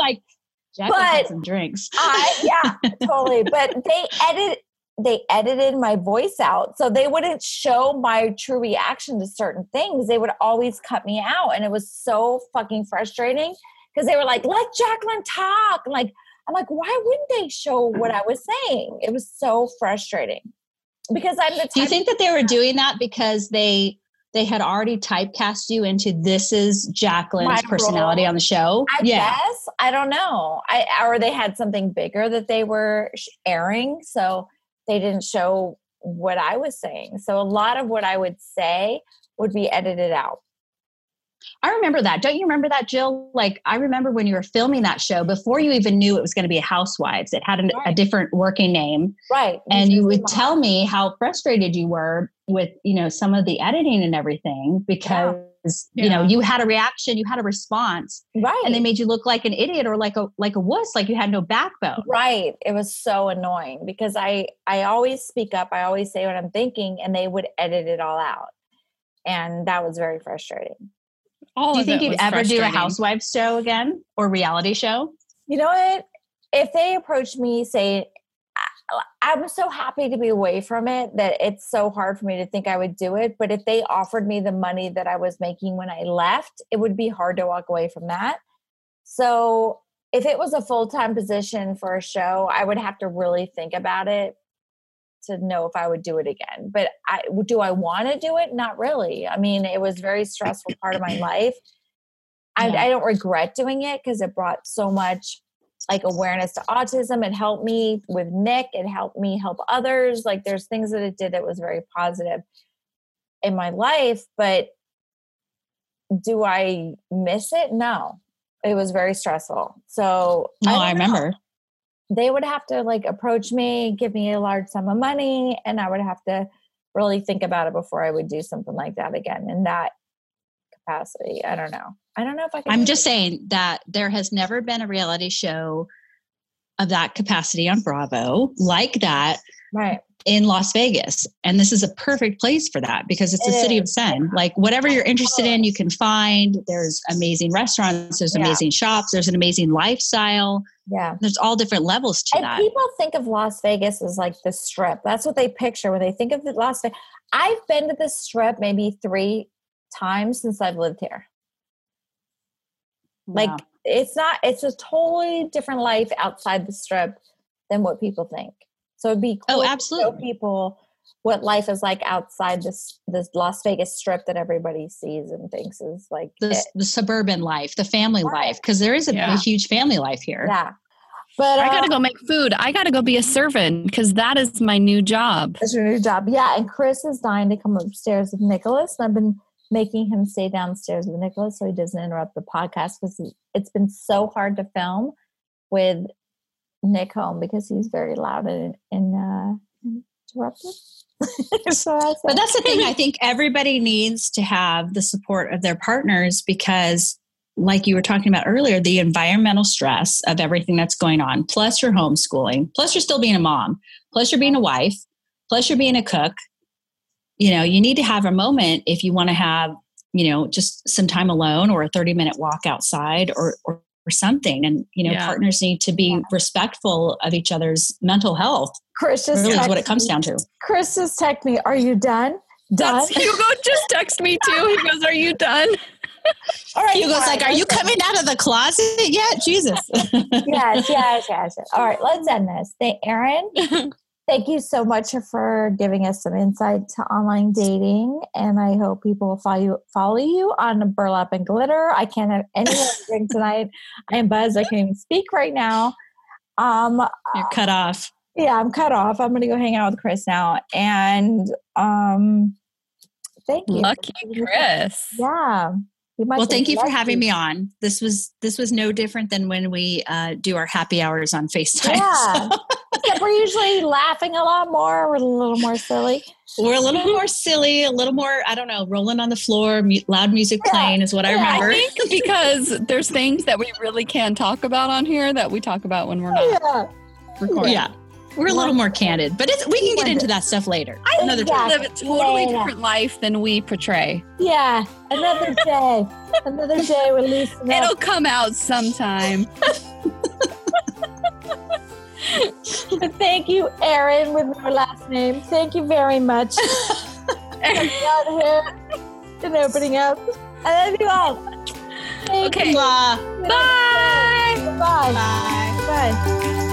like, but some drinks. I yeah, [laughs] totally. But they edit they edited my voice out so they wouldn't show my true reaction to certain things. They would always cut me out, and it was so fucking frustrating because they were like, "Let Jacqueline talk." like I'm like, why wouldn't they show what I was saying? It was so frustrating because I'm the. Do you think that they were doing that because they they had already typecast you into this is Jacqueline's personality on the show? I yeah. guess I don't know. I or they had something bigger that they were airing, so they didn't show what I was saying. So a lot of what I would say would be edited out. I remember that. Don't you remember that, Jill? Like, I remember when you were filming that show before you even knew it was going to be Housewives. It had an, right. a different working name, right? And you would tell me how frustrated you were with, you know, some of the editing and everything because yeah. you know you had a reaction, you had a response, right? And they made you look like an idiot or like a like a wuss, like you had no backbone, right? It was so annoying because I I always speak up, I always say what I'm thinking, and they would edit it all out, and that was very frustrating. All do you think you'd ever do a housewives show again or reality show? You know what? If they approached me, say, I'm so happy to be away from it that it's so hard for me to think I would do it. But if they offered me the money that I was making when I left, it would be hard to walk away from that. So if it was a full time position for a show, I would have to really think about it to know if I would do it again. But I do I want to do it? Not really. I mean, it was very stressful part of my life. I, yeah. I don't regret doing it because it brought so much like awareness to autism. It helped me with Nick. It helped me help others. Like there's things that it did that was very positive in my life. But do I miss it? No. It was very stressful. So no, I, I remember they would have to like approach me, give me a large sum of money, and I would have to really think about it before I would do something like that again And that capacity. I don't know. I don't know if I can. I'm just saying that there has never been a reality show of that capacity on Bravo like that. Right. in Las Vegas. And this is a perfect place for that because it's it a city is. of Zen. Like whatever you're interested in, you can find. There's amazing restaurants, there's yeah. amazing shops, there's an amazing lifestyle. Yeah. There's all different levels to and that. People think of Las Vegas as like the strip. That's what they picture when they think of the Las Vegas. I've been to the strip maybe three times since I've lived here. Like it's not it's a totally different life outside the strip than what people think. So it'd be oh, cool oh, absolutely. to show people what life is like outside this this Las Vegas strip that everybody sees and thinks is like the, the suburban life, the family right. life, because there is a, yeah. a, huge family life here. Yeah. But uh, I gotta go make food. I gotta go be a servant because that is my new job. That's your new job. Yeah. And Chris is dying to come upstairs with Nicholas. And I've been making him stay downstairs with Nicholas so he doesn't interrupt the podcast because it's been so hard to film with Nick home because he's very loud and, and uh, interruptive. [laughs] so that's but that's the thing. [laughs] I think everybody needs to have the support of their partners because, like you were talking about earlier, the environmental stress of everything that's going on, plus you're homeschooling, plus you're still being a mom, plus you're being a wife, plus you're being a cook. You know, you need to have a moment if you want to have, you know, just some time alone or a 30 minute walk outside or, or or something. And you know yeah. partners need to be yeah. respectful of each other's mental health chris just really is what it comes down to. chris just text me are you done? Done? That's, hugo just text me too. He goes are you done? [laughs] All right hugo's like are you coming out of the closet yet? Jesus. [laughs] Yes yes yes. All right let's [laughs] end this. Thank erin Thank you so much for giving us some insight to online dating, and I hope people will follow you, follow you on Burlap and Glitter. I can't have any drink [laughs] tonight. I am buzzed. I can't even speak right now. Um, You're cut off. Yeah, I'm cut off. I'm going to go hang out with Chris now, and um, thank you. Lucky Chris. Yeah. Well, thank you for having me on. This was this was no different than when we uh, do our happy hours on FaceTime. Yeah. [laughs] So. Except [laughs] we're usually laughing a lot more. We're a little more silly. We're a little more silly, a little more, I don't know, rolling on the floor, mu- loud music yeah. playing is what I remember. I think [laughs] because there's things that we really can talk about on here that we talk about when we're not oh, yeah. recording. Yeah. We're a little more candid, but we can get into that stuff later. I another exactly. live a totally yeah, different life than we portray. Yeah, another day, another day. Release. It'll come out sometime. [laughs] Thank you, Erin, with my last name. Thank you very much [laughs] out here and opening up. I love you all. Thank okay. You. Bye. Bye. Bye. Bye. Bye.